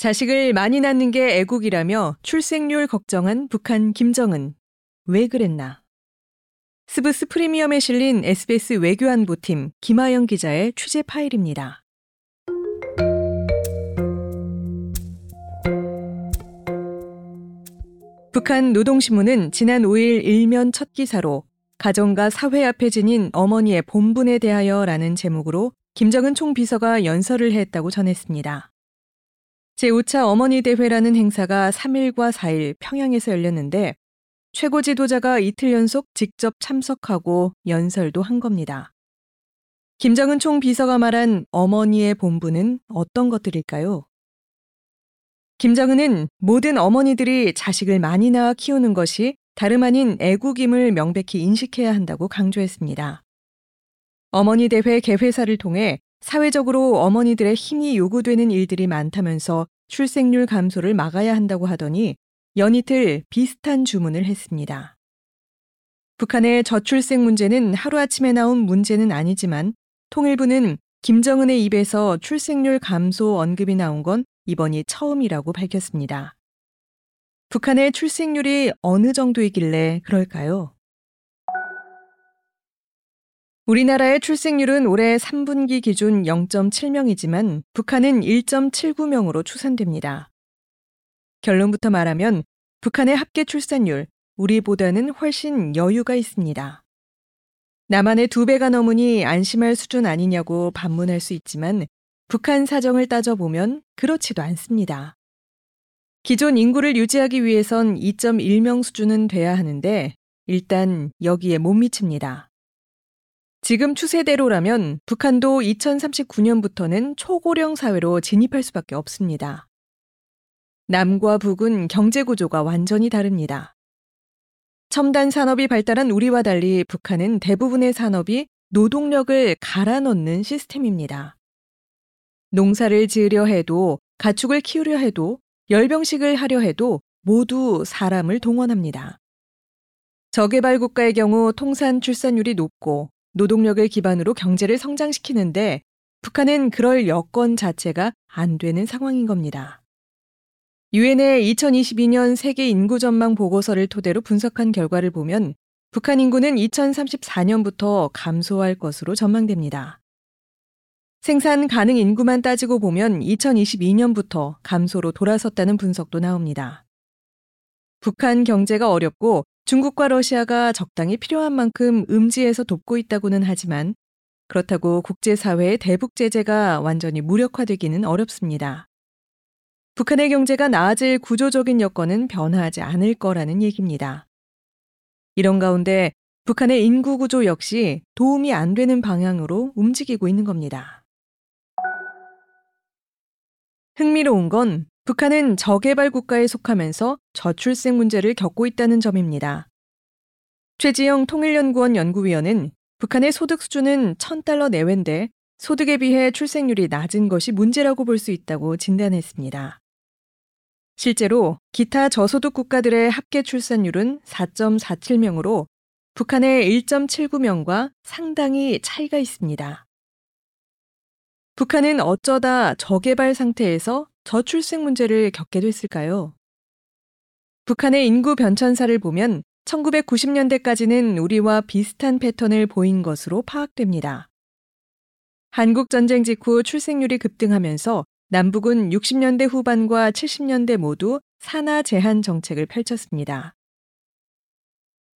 자식을 많이 낳는 게 애국이라며 출생률 걱정한 북한 김정은. 왜 그랬나? 스브스 프리미엄에 실린 SBS 외교안보팀 김하영 기자의 취재 파일입니다. 북한 노동신문은 지난 5일 일면 첫 기사로 가정과 사회 앞에 지닌 어머니의 본분에 대하여라는 제목으로 김정은 총비서가 연설을 했다고 전했습니다. 제5차 어머니 대회라는 행사가 3일과 4일 평양에서 열렸는데 최고 지도자가 이틀 연속 직접 참석하고 연설도 한 겁니다. 김정은 총 비서가 말한 어머니의 본분은 어떤 것들일까요? 김정은은 모든 어머니들이 자식을 많이 낳아 키우는 것이 다름 아닌 애국임을 명백히 인식해야 한다고 강조했습니다. 어머니 대회 개회사를 통해 사회적으로 어머니들의 힘이 요구되는 일들이 많다면서 출생률 감소를 막아야 한다고 하더니 연이틀 비슷한 주문을 했습니다. 북한의 저출생 문제는 하루아침에 나온 문제는 아니지만 통일부는 김정은의 입에서 출생률 감소 언급이 나온 건 이번이 처음이라고 밝혔습니다. 북한의 출생률이 어느 정도이길래 그럴까요? 우리나라의 출생률은 올해 3분기 기준 0.7명이지만 북한은 1.79명으로 추산됩니다. 결론부터 말하면 북한의 합계 출산율, 우리보다는 훨씬 여유가 있습니다. 남한의 두 배가 넘으니 안심할 수준 아니냐고 반문할 수 있지만 북한 사정을 따져보면 그렇지도 않습니다. 기존 인구를 유지하기 위해선 2.1명 수준은 돼야 하는데 일단 여기에 못 미칩니다. 지금 추세대로라면 북한도 2039년부터는 초고령 사회로 진입할 수밖에 없습니다. 남과 북은 경제 구조가 완전히 다릅니다. 첨단 산업이 발달한 우리와 달리 북한은 대부분의 산업이 노동력을 갈아 넣는 시스템입니다. 농사를 지으려 해도 가축을 키우려 해도 열병식을 하려 해도 모두 사람을 동원합니다. 저개발 국가의 경우 통산 출산율이 높고 노동력을 기반으로 경제를 성장시키는데 북한은 그럴 여건 자체가 안 되는 상황인 겁니다. 유엔의 2022년 세계 인구 전망 보고서를 토대로 분석한 결과를 보면 북한 인구는 2034년부터 감소할 것으로 전망됩니다. 생산 가능 인구만 따지고 보면 2022년부터 감소로 돌아섰다는 분석도 나옵니다. 북한 경제가 어렵고 중국과 러시아가 적당히 필요한 만큼 음지에서 돕고 있다고는 하지만 그렇다고 국제사회의 대북 제재가 완전히 무력화되기는 어렵습니다. 북한의 경제가 나아질 구조적인 여건은 변화하지 않을 거라는 얘기입니다. 이런 가운데 북한의 인구 구조 역시 도움이 안 되는 방향으로 움직이고 있는 겁니다. 흥미로운 건 북한은 저개발 국가에 속하면서 저출생 문제를 겪고 있다는 점입니다. 최지영 통일연구원 연구위원은 북한의 소득 수준은 1000달러 내외인데 소득에 비해 출생률이 낮은 것이 문제라고 볼 수 있다고 진단했습니다. 실제로 기타 저소득 국가들의 합계 출산율은 4.47명으로 북한의 1.79명과 상당히 차이가 있습니다. 북한은 어쩌다 저개발 상태에서 저출생 문제를 겪게 됐을까요? 북한의 인구 변천사를 보면 1990년대까지는 우리와 비슷한 패턴을 보인 것으로 파악됩니다. 한국 전쟁 직후 출생률이 급등하면서 남북은 60년대 후반과 70년대 모두 산하 제한 정책을 펼쳤습니다.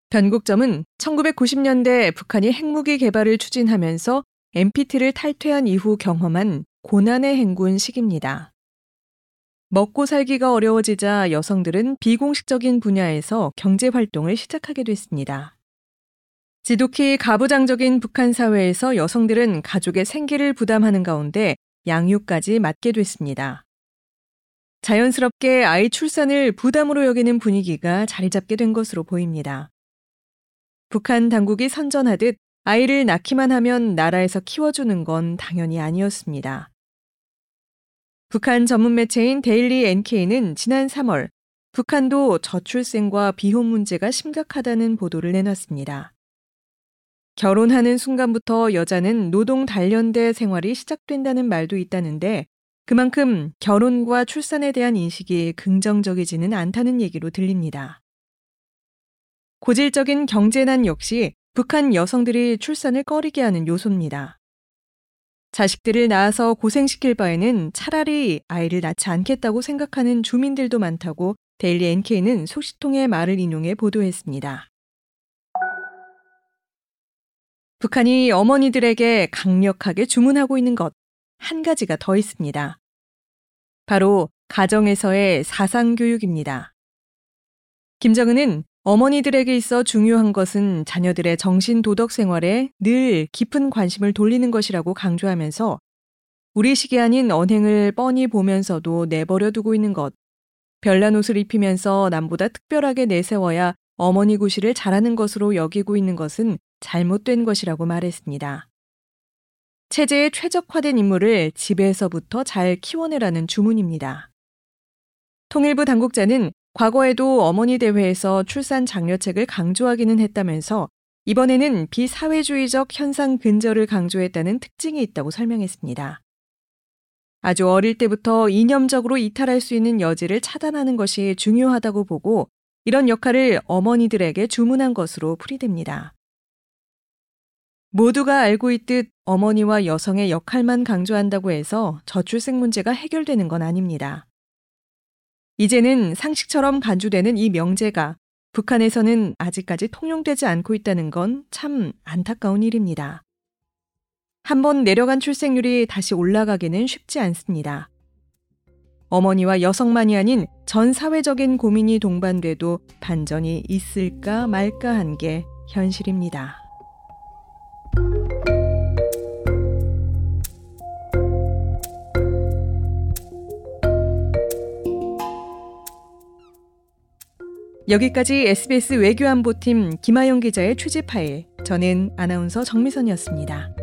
변곡점은 1990년대 북한이 핵무기 개발을 추진하면서 NPT를 탈퇴한 이후 경험한 고난의 행군 시기입니다. 먹고 살기가 어려워지자 여성들은 비공식적인 분야에서 경제 활동을 시작하게 됐습니다. 지독히 가부장적인 북한 사회에서 여성들은 가족의 생계를 부담하는 가운데 양육까지 맡게 됐습니다. 자연스럽게 아이 출산을 부담으로 여기는 분위기가 자리 잡게 된 것으로 보입니다. 북한 당국이 선전하듯 아이를 낳기만 하면 나라에서 키워주는 건 당연히 아니었습니다. 북한 전문 매체인 Daily NK는 지난 3월 북한도 저출생과 비혼 문제가 심각하다는 보도를 내놨습니다. 결혼하는 순간부터 여자는 노동 단련대 생활이 시작된다는 말도 있다는데 그만큼 결혼과 출산에 대한 인식이 긍정적이지는 않다는 얘기로 들립니다. 고질적인 경제난 역시 북한 여성들이 출산을 꺼리게 하는 요소입니다. 자식들을 낳아서 고생시킬 바에는 차라리 아이를 낳지 않겠다고 생각하는 주민들도 많다고 데일리 NK는 소식통의 말을 인용해 보도했습니다. 북한이 어머니들에게 강력하게 주문하고 있는 것 한 가지가 더 있습니다. 바로 가정에서의 사상교육입니다. 김정은은 어머니들에게 있어 중요한 것은 자녀들의 정신 도덕 생활에 늘 깊은 관심을 돌리는 것이라고 강조하면서 우리 식이 아닌 언행을 뻔히 보면서도 내버려 두고 있는 것, 별난 옷을 입히면서 남보다 특별하게 내세워야 어머니 구실을 잘하는 것으로 여기고 있는 것은 잘못된 것이라고 말했습니다. 체제에 최적화된 인물을 집에서부터 잘 키워내라는 주문입니다. 통일부 당국자는 과거에도 어머니 대회에서 출산 장려책을 강조하기는 했다면서 이번에는 비사회주의적 현상 근절을 강조했다는 특징이 있다고 설명했습니다. 아주 어릴 때부터 이념적으로 이탈할 수 있는 여지를 차단하는 것이 중요하다고 보고 이런 역할을 어머니들에게 주문한 것으로 풀이됩니다. 모두가 알고 있듯 어머니와 여성의 역할만 강조한다고 해서 저출생 문제가 해결되는 건 아닙니다. 이제는 상식처럼 간주되는 이 명제가 북한에서는 아직까지 통용되지 않고 있다는 건 참 안타까운 일입니다. 한번 내려간 출생률이 다시 올라가기는 쉽지 않습니다. 어머니와 여성만이 아닌 전 사회적인 고민이 동반돼도 반전이 있을까 말까 한 게 현실입니다. 여기까지 SBS 외교안보팀 김아영 기자의 취재 파일. 저는 아나운서 정미선이었습니다.